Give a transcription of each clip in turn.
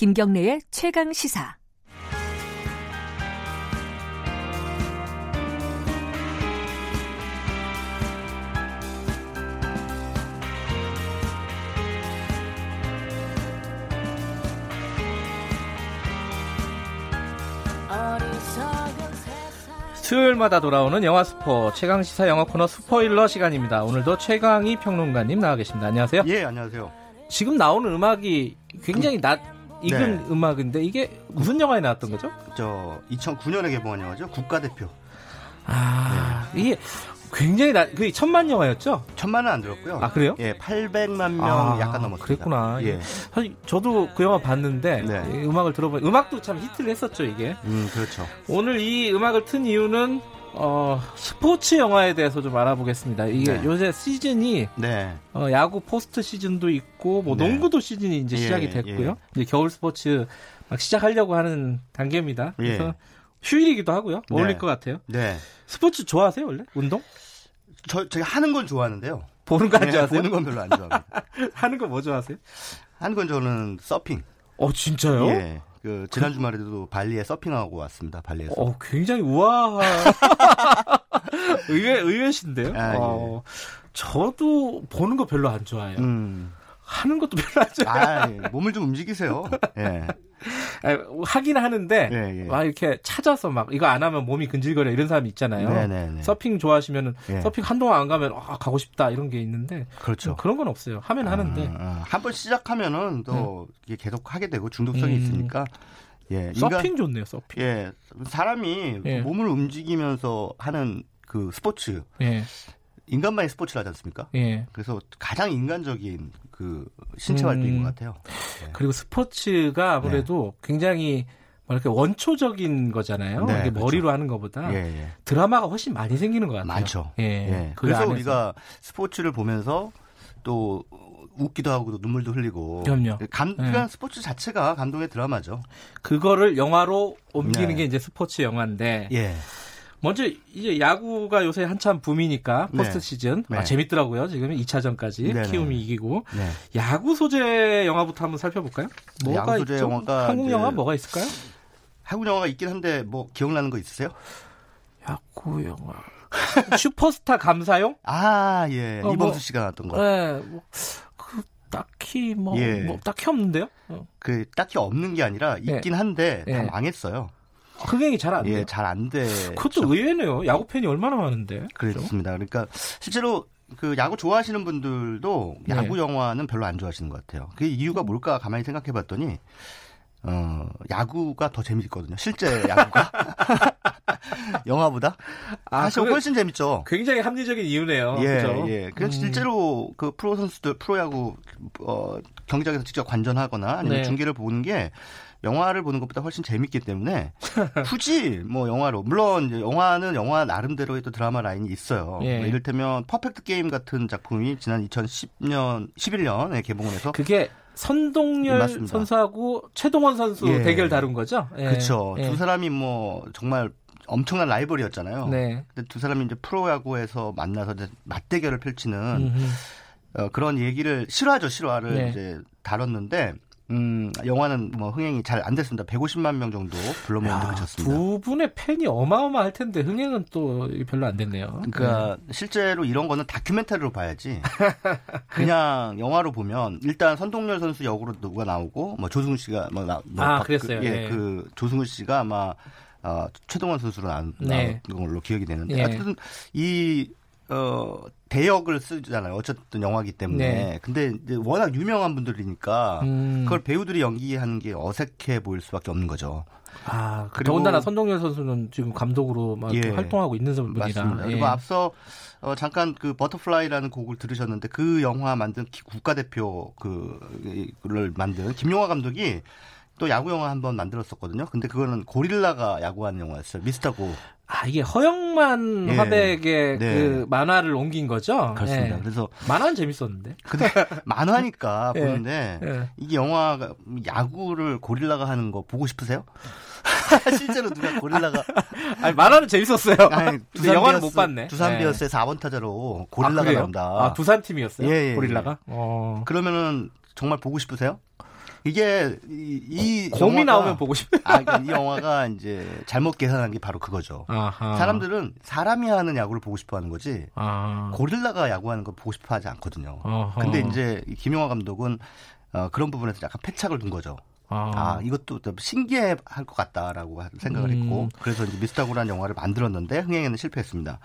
김경래의 최강 시사. 수요일마다 돌아오는 영화 스포 최강 시사 영화 코너 스포일러 시간입니다. 오늘도 최강희 평론가님 나와 계십니다. 안녕하세요. 예, 안녕하세요. 지금 나오는 음악이 굉장히 낯 익은 네. 음악인데 이게 무슨 영화에 나왔던 거죠? 저 2009년에 개봉한 영화죠. 국가대표. 아 이게 굉장히 나, 그 천만 영화였죠? 천만은 안 들었고요. 아 그래요? 예, 800만 명 아, 약간 넘었습니다. 그랬구나. 예. 사실 저도 그 영화 봤는데 네. 이 음악을 들어보니 음악도 참 히트를 했었죠 이게. 음, 그렇죠. 오늘 이 음악을 튼 이유는 어, 스포츠 영화에 대해서 좀 알아보겠습니다. 이게 네. 요새 시즌이 네. 어, 야구 포스트 시즌도 있고 뭐 네. 농구도 시즌이 이제 예, 시작이 예. 됐고요. 이제 겨울 스포츠 막 시작하려고 하는 단계입니다. 그래서 예. 휴일이기도 하고요. 어울릴 네. 것 같아요. 네. 스포츠 좋아하세요 원래? 운동? 저 제가 하는 건 좋아하는데요. 보는 거안 네, 좋아하세요? 보는 건 별로 안 좋아합니다. 하는 거 뭐 좋아하세요? 하는 건 저는 서핑. 어 진짜요? 예. 그 지난 주말에도 발리에 서핑하고 왔습니다. 발리에서. 어 굉장히 우아한 의외 의외신데요. 아, 예. 어, 저도 보는 거 별로 안 좋아해요. 음. 하는 것도 별로 안 좋아해요. 아, 예. 몸을 좀 움직이세요. 예. 하긴 하는데 예, 예. 막 이렇게 찾아서 막 이거 안 하면 몸이 근질거려 이런 사람 있잖아요. 네 네 네. 서핑 좋아하시면은 예. 서핑 한동안 안 가면 아, 가고 싶다 이런 게 있는데 그렇죠. 그런 건 없어요. 하면 하는데 아, 아. 한번 시작하면은 또 이게 계속 하게 되고 중독성이 음. 있으니까 예. 인간- 서핑 좋네요. 서핑. 예. 사람이 예. 몸을 움직이면서 하는 그 스포츠 예, 인간만의 스포츠를 하지 않습니까? 예. 그래서 가장 인간적인 그 신체 활동인 음. 것 같아요. 그리고 스포츠가 아무래도 굉장히 뭐 이렇게 원초적인 거잖아요. 네, 이게 그렇죠. 머리로 하는 것보다 예, 예. 드라마가 훨씬 많이 생기는 것 같아요. 많죠. 예. 예. 그 그래서 안에서. 우리가 스포츠를 보면서 또 웃기도 하고 또 눈물도 흘리고 그럼요. 감, 예. 그러니까 스포츠 자체가 감동의 드라마죠. 그거를 영화로 옮기는 네. 게 이제 스포츠 영화인데 예. 먼저 이제 야구가 요새 한참 붐이니까 포스트 네. 시즌 아, 네. 재밌더라고요. 지금 2차전까지 네네. 키움이 이기고 네. 야구 소재 영화부터 한번 살펴볼까요? 뭐가 야구 소재? 영화가 한국 영화 뭐가 있을까요? 한국 영화가 있긴 한데 뭐 기억나는 거 있으세요? 야구 영화 슈퍼스타 감사용? 아, 예. 어, 이범수 뭐- 씨가 나왔던 거. 네, 뭐, 그 딱히 뭐, 예. 뭐 딱히 없는데요. 어. 그 딱히 없는 게 아니라 있긴 한데 예. 다 망했어요. 흥행이 잘 안 돼요. 예, 잘 안 돼. 그것도 의외네요. 야구 팬이 얼마나 많은데. 그렇습니다. 그러니까 실제로 그 야구 좋아하시는 분들도 네. 야구 영화는 별로 안 좋아하시는 것 같아요. 그 이유가 뭘까 가만히 생각해 봤더니 어, 야구가 더 재밌거든요. 실제 야구가. 영화보다. 아, 사실 훨씬 재밌죠. 굉장히 합리적인 이유네요. 예, 그죠? 예. 그 음. 실제로 그 프로 선수들 프로야구 어 경기장에서 직접 관전하거나 아니면 네. 중계를 보는 게 영화를 보는 것보다 훨씬 재밌기 때문에 굳이 뭐 영화로 물론 영화는 영화 나름대로의 또 드라마 라인이 있어요. 예. 뭐 이를테면 퍼펙트 게임 같은 작품이 지난 2010년 11년에 개봉을 해서 그게 선동열 맞습니다. 선수하고 최동원 선수 예. 대결 다룬 거죠? 예. 그렇죠. 예. 두 사람이 뭐 정말 엄청난 라이벌이었잖아요. 네. 근데 두 사람이 이제 프로야구에서 만나서 이제 맞대결을 펼치는 음흠. 어, 그런 얘기를 실화죠 실화를 네. 이제 다뤘는데 음, 영화는 뭐 흥행이 잘 안 됐습니다. 150만 명 정도 야, 그쳤습니다. 두 분의 팬이 어마어마할 텐데 흥행은 또 별로 안 됐네요. 그러니까 실제로 이런 거는 다큐멘터리로 봐야지. 그냥 영화로 보면 일단 선동열 선수 역으로 누가 나오고 뭐 조승우 씨가 뭐 나, 뭐 아, 박- 그랬어요. 예, 예. 그 조승우 씨가 아마 어, 최동원 선수로 나온 네. 걸로 기억이 되는데 예. 어쨌든 이 어, 대역을 쓰잖아요. 어쨌든 영화기 때문에. 네. 근데 이제 워낙 유명한 분들이니까 음. 그걸 배우들이 연기하는 게 어색해 보일 수밖에 없는 거죠. 아, 그리고- 더군다나 선동열 선수는 지금 감독으로 막 예. 활동하고 있는 분이라. 맞습니다. 예. 그리고 앞서 어, 잠깐 그 버터플라이라는 곡을 들으셨는데 그 영화 만든 기- 국가대표 그를 만든 김용화 감독이 또 야구 영화 한번 만들었었거든요. 근데 그거는 고릴라가 야구하는 영화였어요. 미스터 고. 아, 이게 허영만 예. 화백의 네. 그 만화를 옮긴 거죠? 그렇습니다. 예. 그래서 만화는 재밌었는데. 근데 만화니까 예. 보는데 예. 이게 영화가 야구를 고릴라가 하는 거 보고 싶으세요? 실제로 누가 고릴라가 아니, 만화는 재밌었어요. 아니, 근데 영화는 못 봤네. 두산 예. 비어스의 4번 타자로 아, 고릴라가 그래요? 나온다. 아, 두산 팀이었어요? 예, 예, 고릴라가? 어. 그러면은 정말 보고 싶으세요? 이게 이, 이 곰이 영화가- 나오면 보고 싶어요. 아, 그러니까 이 영화가 이제 잘못 계산한 게 바로 그거죠. 아하. 사람들은 사람이 하는 야구를 보고 싶어 하는 거지 아. 고릴라가 야구하는 걸 보고 싶어 하지 않거든요. 어허. 근데 이제 이 김용화 감독은 어, 그런 부분에서 약간 패착을 둔 거죠. 아. 아, 이것도 좀 신기해 할것 같다라고 생각을 했고 음. 그래서 이제 미스터구라는 영화를 만들었는데 흥행에는 실패했습니다.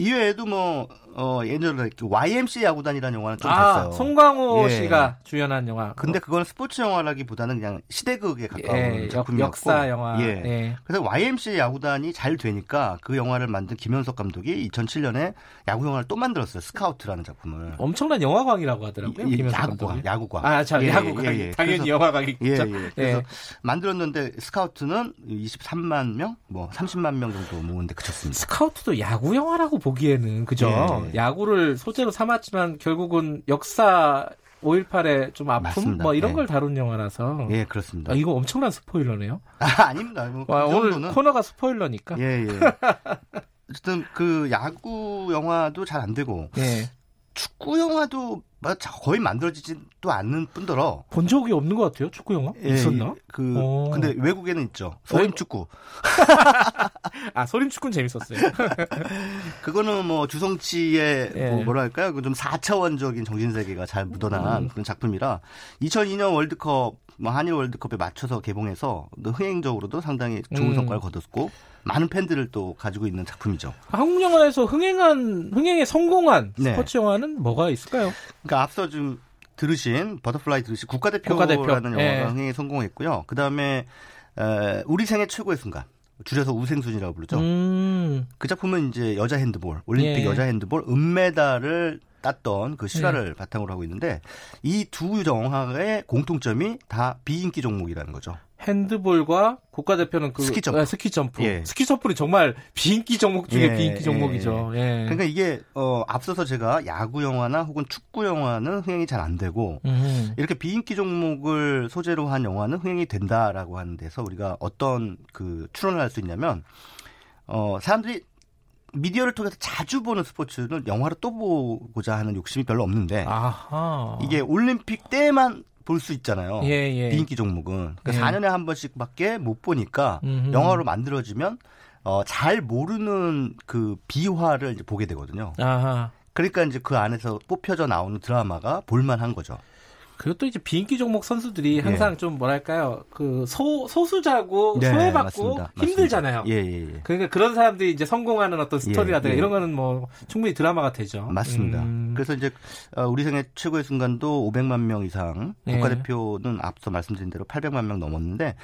이외에도 뭐 어, 예전에 그 YMC 야구단이라는 영화는 좀 아, 됐어요. 송강호 예. 씨가 주연한 영화. 근데 그건 스포츠 영화라기보다는 그냥 시대극에 가까운 예, 역, 작품이었고 역사 영화. 예. 예. 그래서 YMC 야구단이 잘 되니까 그 영화를 만든 김현석 감독이 2007년에 야구 영화를 또 만들었어요. 스카우트라는 작품을. 엄청난 영화광이라고 하더라고요. 이- 이 김현석 야구광, 감독이. 야구광. 아, 자, 예, 야구광. 예, 예. 당연히 그래서- 영화광이죠. 예, 예. 그래서 예. 만들었는데 스카우트는 23만 명, 뭐 30만 명 정도 모으는데 그쳤습니다. 스카우트도 야구 영화라고 보 기에는 그죠? 예. 야구를 소재로 삼았지만 결국은 역사 5.18의 좀 아픔 맞습니다. 뭐 이런 예. 걸 다룬 영화라서 예, 그렇습니다. 아, 이거 엄청난 스포일러네요. 아, 아닙니다. 뭐 와, 그 오늘 정도는 코너가 스포일러니까. 예, 예. 어쨌든 그 야구 영화도 잘 안 되고 예. 축구 영화도 뭐 거의 만들어지지도 않는 뿐더러 본 적이 없는 것 같아요. 축구 영화 예, 있었나? 그 오. 근데 외국에는 있죠. 소림 어? 축구. 아 소림 축구는 재밌었어요. 그거는 뭐 주성치의 예. 뭐 뭐랄까요? 그좀 4차원적인 정신 세계가 잘 묻어난 음. 그런 작품이라 2002년 월드컵 뭐 한일 월드컵에 맞춰서 개봉해서 또 흥행적으로도 상당히 좋은 음. 성과를 거뒀고 많은 팬들을 또 가지고 있는 작품이죠. 한국 영화에서 흥행한 흥행에 성공한 네. 스포츠 영화는 뭐가 있을까요? 그러니까 앞서 좀 들으신 버터플라이 들으신 국가대표라는 국가대표. 영화가 예. 흥행에 성공했고요. 그 다음에 우리 생애 최고의 순간 줄여서 우생순이라고 부르죠. 음, 그 작품은 이제 여자 핸드볼 올림픽 예. 여자 핸드볼 은메달을 땄던 그 실화를 바탕으로 하고 있는데 이 두 영화의 공통점이 다 비인기 종목이라는 거죠. 핸드볼과 국가대표는 그 스키 점프. 아, 스키 점프. 예. 스키 점프는 정말 비인기 종목 중에 예, 비인기 예, 종목이죠. 예. 그러니까 이게 어 앞서서 제가 야구 영화나 혹은 축구 영화는 흥행이 잘 안 되고 음. 이렇게 비인기 종목을 소재로 한 영화는 흥행이 된다라고 하는 데서 우리가 어떤 그 추론을 할 수 있냐면 어 사람들이 미디어를 통해서 자주 보는 스포츠는 영화로 또 보고자 하는 욕심이 별로 없는데 아하. 이게 올림픽 때만 볼 수 있잖아요. 예, 예. 비인기 종목은 그러니까 예. 4년에 한 번씩밖에 못 보니까 음흠. 영화로 만들어지면 어, 잘 모르는 그 비화를 이제 보게 되거든요. 아하. 그러니까 이제 그 안에서 뽑혀져 나오는 드라마가 볼만한 거죠. 그리고 또 이제 비인기 종목 선수들이 항상 좀 뭐랄까요 그 소 소수자고 네, 소외받고 맞습니다. 힘들잖아요. 맞습니다. 예, 예, 예. 그러니까 그런 사람들이 이제 성공하는 어떤 스토리라든가 예. 이런 거는 뭐 충분히 드라마가 되죠. 맞습니다. 음. 그래서 이제 어, 우리 생애 최고의 순간도 500만 명 이상, 예. 국가대표는 앞서 말씀드린 대로 800만 명 넘었는데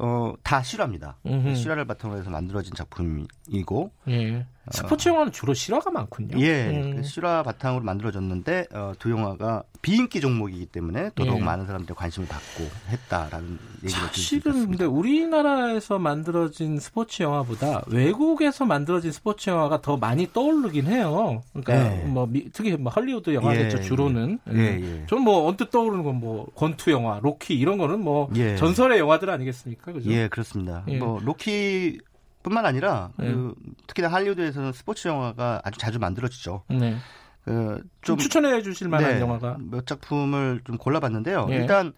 어, 다 실화입니다. 음흠. 실화를 바탕으로 해서 만들어진 작품이고 예. 스포츠 영화는 주로 실화가 많군요. 예, 음. 그 실화 바탕으로 만들어졌는데 어, 두 영화가 비인기 종목이기 때문에 더더욱 예. 많은 사람들이 관심을 받고 했다라는 얘기를 사실은. 근데 우리나라에서 만들어진 스포츠 영화보다 외국에서 만들어진 스포츠 영화가 더 많이 떠오르긴 해요. 그러니까 네. 뭐 미- 특히 뭐 헐리우드 영화겠죠 예, 주로는. 예, 예. 전뭐 언뜻 떠오르는 건 뭐 권투 영화, 로키 이런 거는 뭐 예. 전설의 영화들 아니겠습니까? 그죠? 예, 그렇습니다. 예. 뭐 로키 뿐만 아니라 예. 그, 특히나 할리우드에서는 스포츠 영화가 아주 자주 만들어지죠. 네. 그, 좀좀 추천해 주실 만한 네, 영화가 몇 작품을 좀 골라봤는데요. 예. 일단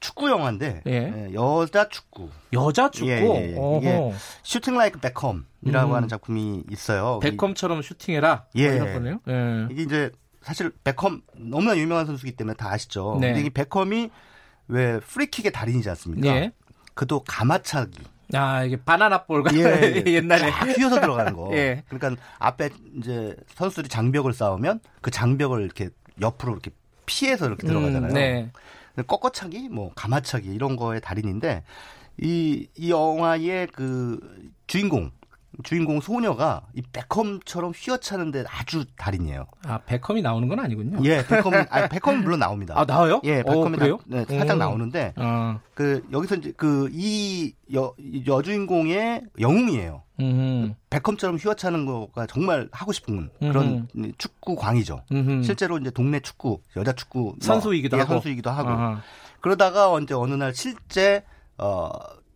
축구 영화인데 예. 예, 여자 축구 여자 축구. 예, 예, 예. 이게 Shooting Like Beckham이라고 음. 하는 작품이 있어요. 베컴처럼 슈팅해라. 예. 거네요. 예. 이게 이제 사실 베컴 너무나 유명한 선수이기 때문에 다 아시죠. 네. 근데 이 베컴이 왜 프리킥의 달인이지 않습니까? 예. 그도 가마차기. 아 이게 바나나 볼 같은 예, 예. 옛날에. 쫙 휘어서 들어가는 거. 예. 그러니까 앞에 이제 선수들이 장벽을 쌓으면 그 장벽을 이렇게 옆으로 이렇게 피해서 이렇게 들어가잖아요. 음, 네. 꺾어차기, 뭐 가마차기 이런 거의 달인인데 이, 이 영화의 그 주인공 주인공 소녀가 이 베컴처럼 휘어차는데 아주 달인이에요. 아 베컴이 나오는 건 아니군요. 예, 베컴, 아 베컴은 물론 나옵니다. 아 나와요? 예, 어, 베컴이 그래요? 나, 네, 살짝 음. 나오는데 어. 그 여기서 이제 그 이 여주인공의 영웅이에요. 음. 베컴처럼 휘어차는 거가 정말 하고 싶은 그런 축구 광이죠. 음흠. 실제로 이제 동네 축구, 여자 축구 뭐, 선수이기도 예, 하고. 선수이기도 하고. 아하. 그러다가 언제 어느 날 실제 어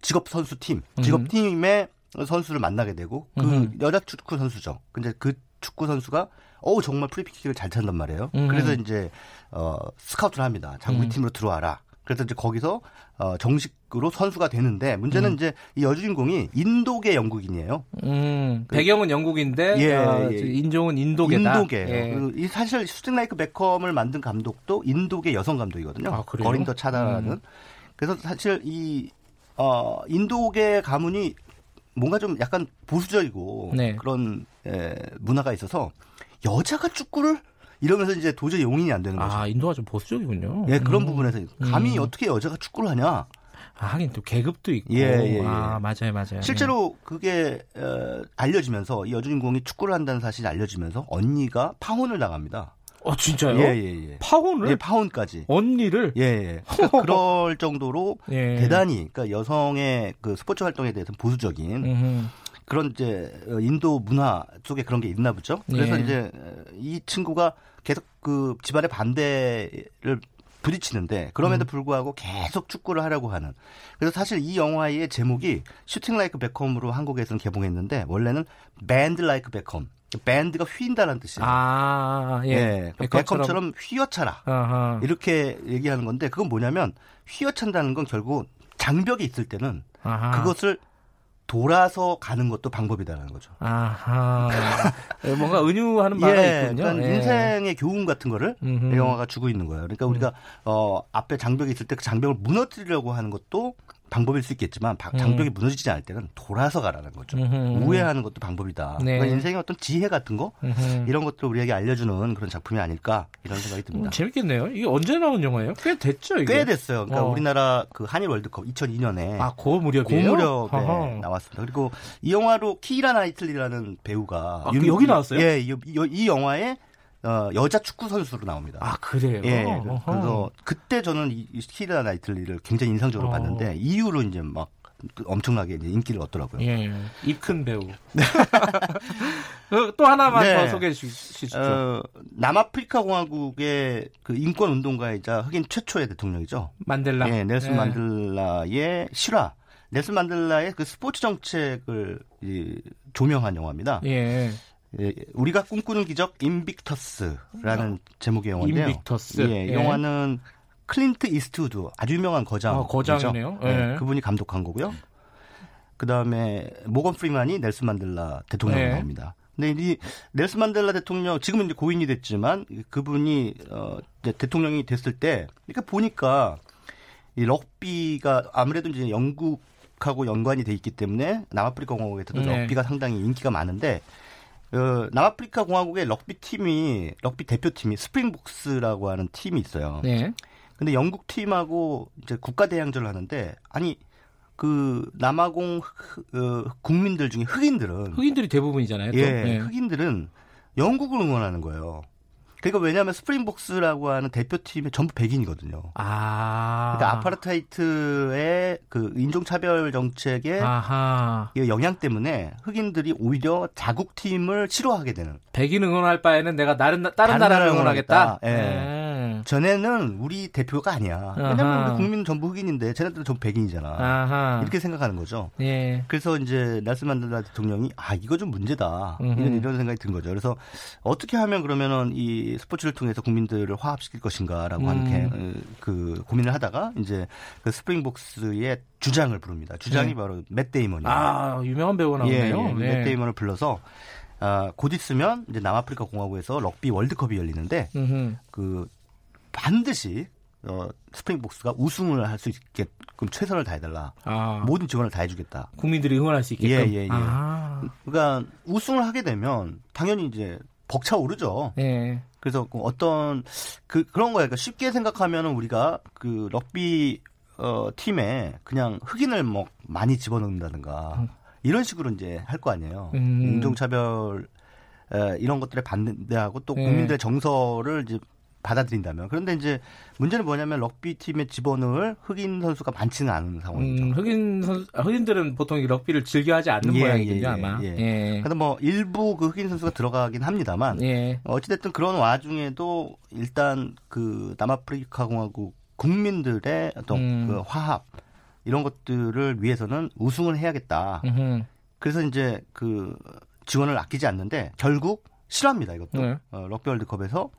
직업 선수 팀, 직업 팀의 선수를 만나게 되고 그 음흠. 여자 축구 선수죠. 근데 그 축구 선수가 어우 정말 프리킥을 잘 찬단 말이에요. 음. 그래서 이제 어 스카우트를 합니다. 자 우리 음. 팀으로 들어와라. 그래서 이제 거기서 어, 정식으로 선수가 되는데 문제는 음. 이제 이 여주인공이 인도계 영국인이에요. 음, 배경은 영국인데 예, 어, 예. 인종은 인도계다. 인도계예요. 예. 이 사실 슈팅 라이크 베컴을 만든 감독도 인도계 여성 감독이거든요. 아? 거린더 차다라는. 음. 그래서 사실 이 어, 인도계 가문이 뭔가 좀 약간 보수적이고 네. 그런 에, 문화가 있어서 여자가 축구를 이러면서 이제 도저히 용인이 안 되는 거죠. 아, 인도가 좀 보수적이군요. 예, 그런 음. 부분에서 감히 음. 어떻게 여자가 축구를 하냐. 아, 하긴 또 계급도 있고. 예, 예, 예. 아, 맞아요, 맞아요. 실제로 그게 어, 알려지면서 이 여주인공이 축구를 한다는 사실이 알려지면서 언니가 파혼을 당합니다. 어, 진짜요? 예, 예, 예. 파혼을 예, 파혼까지. 언니를 예, 예. 그러니까 그럴 정도로 예. 대단히 그러니까 여성의 그 스포츠 활동에 대해서 보수적인 음흠. 그런 이제 어, 인도 문화 속에 그런 게 있나 보죠. 그래서 예. 이제 어, 이 친구가 계속 그 집안의 반대를 부딪히는데 그럼에도 음. 불구하고 계속 축구를 하려고 하는. 그래서 사실 이 영화의 제목이 Shooting Like Beckham으로 한국에서는 개봉했는데 원래는 Bend Like Beckham. Bend가 휘인다는 뜻이에요. 아, 예. 예. 그 베컴처럼. 베컴처럼 휘어차라. 아하. 이렇게 얘기하는 건데 그건 뭐냐면 휘어찬다는 건 결국 장벽이 있을 때는 아하. 그것을 돌아서 가는 것도 방법이다라는 거죠. 아하. 예, 뭔가 은유하는 바가 있군요. 그러니까 예. 인생의 교훈 같은 거를 음흠. 음. 이 영화가 주고 있는 거예요. 그러니까 우리가 어 앞에 장벽이 있을 때 그 장벽을 무너뜨리려고 하는 것도 방법일 수 있겠지만 바- 장벽이 무너지지 않을 때는 돌아서 가라는 거죠. 음. 음흠. 우회하는 것도 방법이다. 네. 그러니까 인생의 어떤 지혜 같은 거 음흠. 이런 것들을 우리에게 알려주는 그런 작품이 아닐까 이런 생각이 듭니다. 음, 재밌겠네요. 이게 언제 나온 영화예요? 꽤 됐죠, 이게. 꽤 됐어요. 그러니까 어. 우리나라 그 한일 월드컵 2002년에 아, 고 무렵이에요? 고무렵에 아하. 나왔습니다. 그리고 이 영화로 키이라 나이틀리라는 배우가 아, 그 여기 나왔어요? 예, 이, 이- 이 영화에 어, 여자 축구 선수로 나옵니다. 아, 그래요? 예, 어허. 그래서 그때 저는 이, 이 키이라 나이틀리를 굉장히 인상적으로 어. 봤는데 이후로 이제 막 엄청나게 이제 인기를 얻더라고요. 예, 입큰 배우. 어, 또 하나만 네. 더 소개해 주시죠. 어, 남아프리카 공화국의 그 인권 운동가이자 흑인 최초의 대통령이죠. 만델라. 예, 넬슨 예. 만델라의 실화. 넬슨 만델라의 그 스포츠 정책을 이, 조명한 영화입니다. 예. 예, 우리가 꿈꾸는 기적 인빅터스라는 제목의 영화인데요. 인빅터스. 예, 이 예. 영화는 클린트 이스트우드 아주 유명한 거장. 아, 거장이네요. 예. 그분이 감독한 거고요. 그 다음에 모건 프리만이 넬슨 만델라 대통령이 네. 나옵니다. 근데 이 넬슨 만델라 대통령 지금은 이제 고인이 됐지만 그분이 어 대통령이 됐을 때 이렇게 보니까 이 럭비가 아무래도 이제 영국하고 연관이 돼 있기 때문에 남아프리카 공화국에서도 네. 럭비가 상당히 인기가 많은데 어, 남아프리카 공화국의 럭비 팀이 럭비 대표팀이 스프링복스라고 하는 팀이 있어요. 네. 근데 영국 팀하고 이제 국가 대항전을 하는데 아니 그 남아공 흑- 어, 국민들 중에 흑인들은 흑인들이 대부분이잖아요. 또. 예, 예. 흑인들은 영국을 응원하는 거예요. 그러니까 왜냐하면 스프링복스라고 하는 대표팀이 전부 백인이거든요. 아. 그러니까 아파르타이트의 그 인종차별 정책의 아하. 이 영향 때문에 흑인들이 오히려 자국 팀을 싫어하게 되는. 백인 응원할 바에는 내가 다른, 나- 다른 다른 나라를 응원하겠다. 응원하겠다. 예. 전에는 우리 대표가 아니야. 왜냐면. 우리 국민은 전부 흑인인데 쟤네들은 전부 백인이잖아. 아하. 이렇게 생각하는 거죠. 예. 그래서 이제 넬슨 만델라 대통령이 아 이거 좀 문제다 음흠. 이런 이런 생각이 든 거죠. 그래서 어떻게 하면 그러면은 이 스포츠를 통해서 국민들을 화합시킬 것인가라고 하는 음. 게, 어, 그 고민을 하다가 이제 그 스프링복스의 주장을 부릅니다. 주장이 네. 바로 맷 데이먼이에요. 아, 유명한 배우가 예, 나오네요. 예, 맷 데이먼을 불러서 아, 곧 있으면 이제 남아프리카 공화국에서 럭비 월드컵이 열리는데 음흠. 그 반드시 어, 스프링복스가 우승을 할 수 있게끔 최선을 다해달라. 아, 모든 지원을 다 해주겠다. 국민들이 응원할 수 있게끔. 예, 예, 예. 아, 그러니까 우승을 하게 되면 당연히 이제 벅차 오르죠. 예. 그래서 그 어떤 그 그런 거예요. 그러니까 쉽게 생각하면은 우리가 그 럭비 어 팀에 그냥 흑인을 뭐 많이 집어넣는다든가 이런 식으로 이제 할 거 아니에요. 음. 인종차별 에, 이런 것들에 반대하고 또 예. 국민들의 정서를 이제 받아들인다면 그런데 이제 문제는 뭐냐면 럭비 팀에 집어넣을 흑인 선수가 많지는 않은 상황이죠. 음, 흑인 선 흑인들은 보통 이 럭비를 즐겨하지 않는 예, 모양이군요 예, 예, 아마. 예. 예. 그래서 뭐 일부 그 흑인 선수가 들어가긴 합니다만 예. 어찌됐든 그런 와중에도 일단 그 남아프리카 공화국 국민들의 어떤 음. 그 화합 이런 것들을 위해서는 우승을 해야겠다. 음흠. 그래서 이제 그 지원을 아끼지 않는데 결국 실합니다 이것도 네. 어, 럭비 월드컵에서?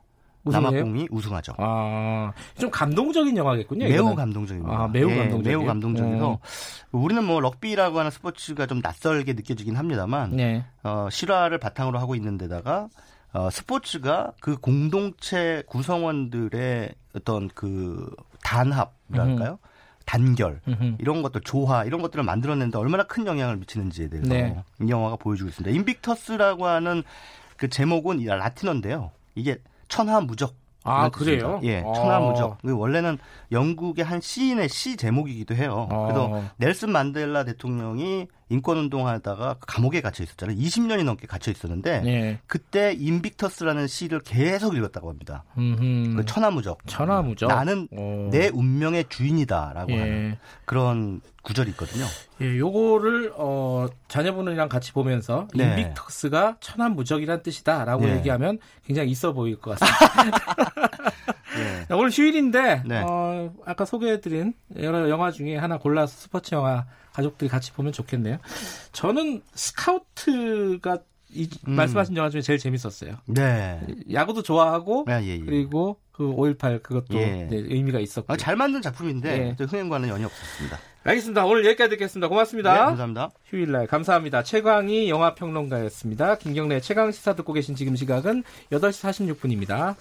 남아공이 우승하죠. 아, 좀 감동적인 영화겠군요. 매우 이거는. 감동적입니다. 아, 매우 예, 감동적이에요? 매우 감동적이서 어. 우리는 뭐 럭비라고 하는 스포츠가 좀 낯설게 느껴지긴 합니다만 네. 어, 실화를 바탕으로 하고 있는데다가 어, 스포츠가 그 공동체 구성원들의 어떤 그 단합이랄까요? 단결 음흠. 이런 것들 조화 이런 것들을 만들어내는데 얼마나 큰 영향을 미치는지에 대해서 네. 이 영화가 보여주고 있습니다. 인빅터스라고 하는 그 제목은 이 라틴어인데요. 이게 천하무적 아, 뜻입니다. 그래요? 예, 아. 천하무적. 그 원래는 영국의 한 시인의 시 제목이기도 해요. 아. 그래서 넬슨 만델라 대통령이 인권 운동하다가 감옥에 갇혀 있었잖아요. 20년이 넘게 갇혀 있었는데 네. 그때 인빅터스라는 시를 계속 읽었다고 합니다. 그 천하무적. 천하무적. 나는 어. 내 운명의 주인이다라고 예. 하는 그런 구절이 있거든요. 예, 요거를 어 자녀분이랑 같이 보면서 네. 인빅터스가 천하무적이란 뜻이다라고 네. 얘기하면 굉장히 있어 보일 것 같습니다. 예. 자, 오늘 휴일인데 네. 어, 아까 소개해드린 여러 영화 중에 하나 골라서 스포츠 영화 가족들이 같이 보면 좋겠네요. 저는 스카우트가 이, 음. 말씀하신 영화 중에 제일 재밌었어요. 네. 야구도 좋아하고 아, 예, 예. 그리고 그 5.18 그것도 예. 네, 의미가 있었고. 아, 잘 만든 작품인데 예. 또 흥행과는 연이 없었습니다. 알겠습니다. 오늘 여기까지 듣겠습니다. 고맙습니다. 네, 감사합니다. 휴일날 감사합니다. 최광희 영화평론가였습니다. 김경래 최강 시사 듣고 계신 지금 시각은 8시 46분입니다.